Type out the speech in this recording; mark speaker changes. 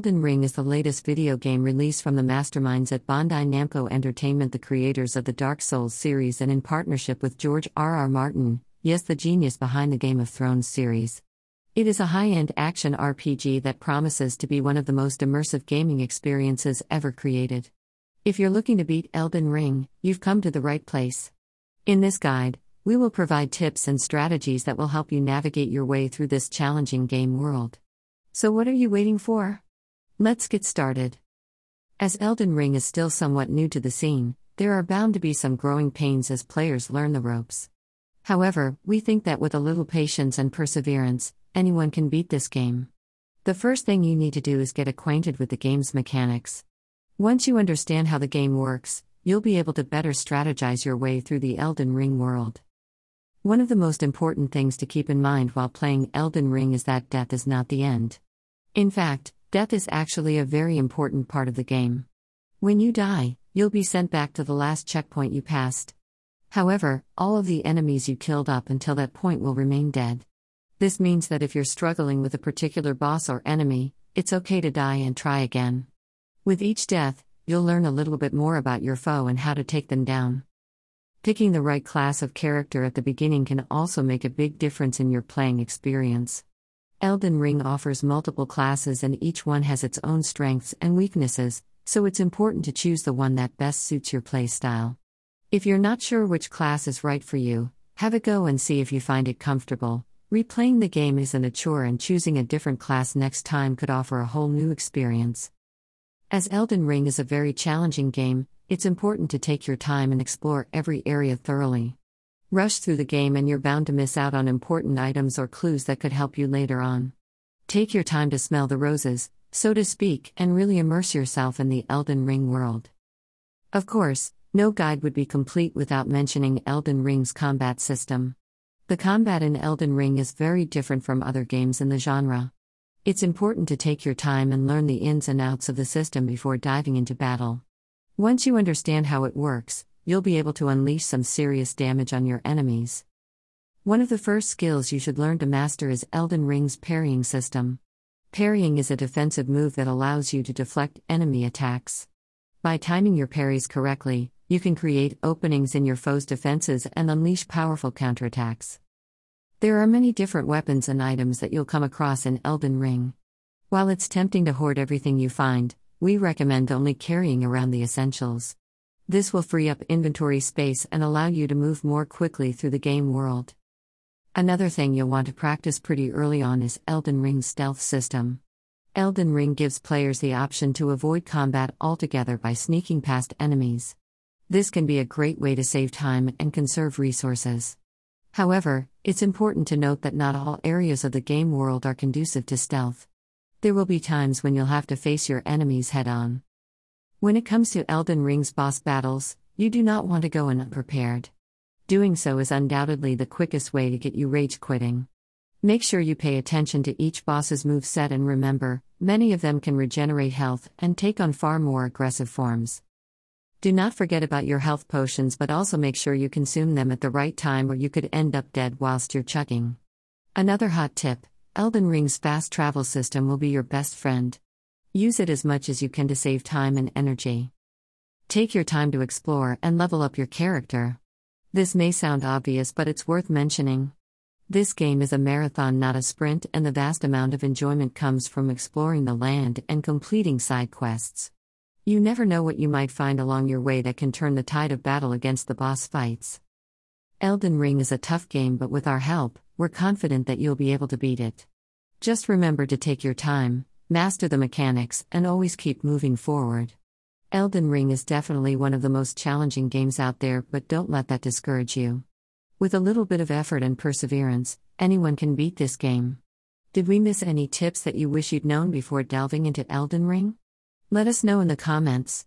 Speaker 1: Elden Ring is the latest video game release from the masterminds at Bandai Namco Entertainment, the creators of the Dark Souls series, and in partnership with George R. R. Martin, yes, the genius behind the Game of Thrones series. It is a high end action RPG that promises to be one of the most immersive gaming experiences ever created. If you're looking to beat Elden Ring, you've come to the right place. In this guide, we will provide tips and strategies that will help you navigate your way through this challenging game world. So, what are you waiting for? Let's get started. As Elden Ring is still somewhat new to the scene, there are bound to be some growing pains as players learn the ropes. However, we think that with a little patience and perseverance, anyone can beat this game. The first thing you need to do is get acquainted with the game's mechanics. Once you understand how the game works, you'll be able to better strategize your way through the Elden Ring world. One of the most important things to keep in mind while playing Elden Ring is that death is not the end. In fact, Death is actually a very important part of the game. When you die, you'll be sent back to the last checkpoint you passed. However, all of the enemies you killed up until that point will remain dead. This means that if you're struggling with a particular boss or enemy, it's okay to die and try again. With each death, you'll learn a little bit more about your foe and how to take them down. Picking the right class of character at the beginning can also make a big difference in your playing experience. Elden Ring offers multiple classes and each one has its own strengths and weaknesses, so it's important to choose the one that best suits your playstyle. If you're not sure which class is right for you, have a go and see if you find it comfortable. Replaying the game isn't a chore, and choosing a different class next time could offer a whole new experience. As Elden Ring is a very challenging game, it's important to take your time and explore every area thoroughly. Rush through the game and you're bound to miss out on important items or clues that could help you later on. Take your time to smell the roses, so to speak, and really immerse yourself in the Elden Ring world. Of course, no guide would be complete without mentioning Elden Ring's combat system. The combat in Elden Ring is very different from other games in the genre. It's important to take your time and learn the ins and outs of the system before diving into battle. Once you understand how it works, you'll be able to unleash some serious damage on your enemies. One of the first skills you should learn to master is Elden Ring's parrying system. Parrying is a defensive move that allows you to deflect enemy attacks. By timing your parries correctly, you can create openings in your foe's defenses and unleash powerful counterattacks. There are many different weapons and items that you'll come across in Elden Ring. While it's tempting to hoard everything you find, we recommend only carrying around the essentials. This will free up inventory space and allow you to move more quickly through the game world. Another thing you'll want to practice pretty early on is Elden Ring's stealth system. Elden Ring gives players the option to avoid combat altogether by sneaking past enemies. This can be a great way to save time and conserve resources. However, it's important to note that not all areas of the game world are conducive to stealth. There will be times when you'll have to face your enemies head on. When it comes to Elden Ring's boss battles, you do not want to go in unprepared. Doing so is undoubtedly the quickest way to get you rage quitting. Make sure you pay attention to each boss's move set and remember, many of them can regenerate health and take on far more aggressive forms. Do not forget about your health potions, but also make sure you consume them at the right time or you could end up dead whilst you're chugging. Another hot tip Elden Ring's fast travel system will be your best friend. Use it as much as you can to save time and energy. Take your time to explore and level up your character. This may sound obvious, but it's worth mentioning. This game is a marathon, not a sprint, and the vast amount of enjoyment comes from exploring the land and completing side quests. You never know what you might find along your way that can turn the tide of battle against the boss fights. Elden Ring is a tough game, but with our help, we're confident that you'll be able to beat it. Just remember to take your time, master the mechanics, and always keep moving forward. Elden Ring is definitely one of the most challenging games out there, but don't let that discourage you. With a little bit of effort and perseverance, anyone can beat this game. Did we miss any tips that you wish you'd known before delving into Elden Ring? Let us know in the comments.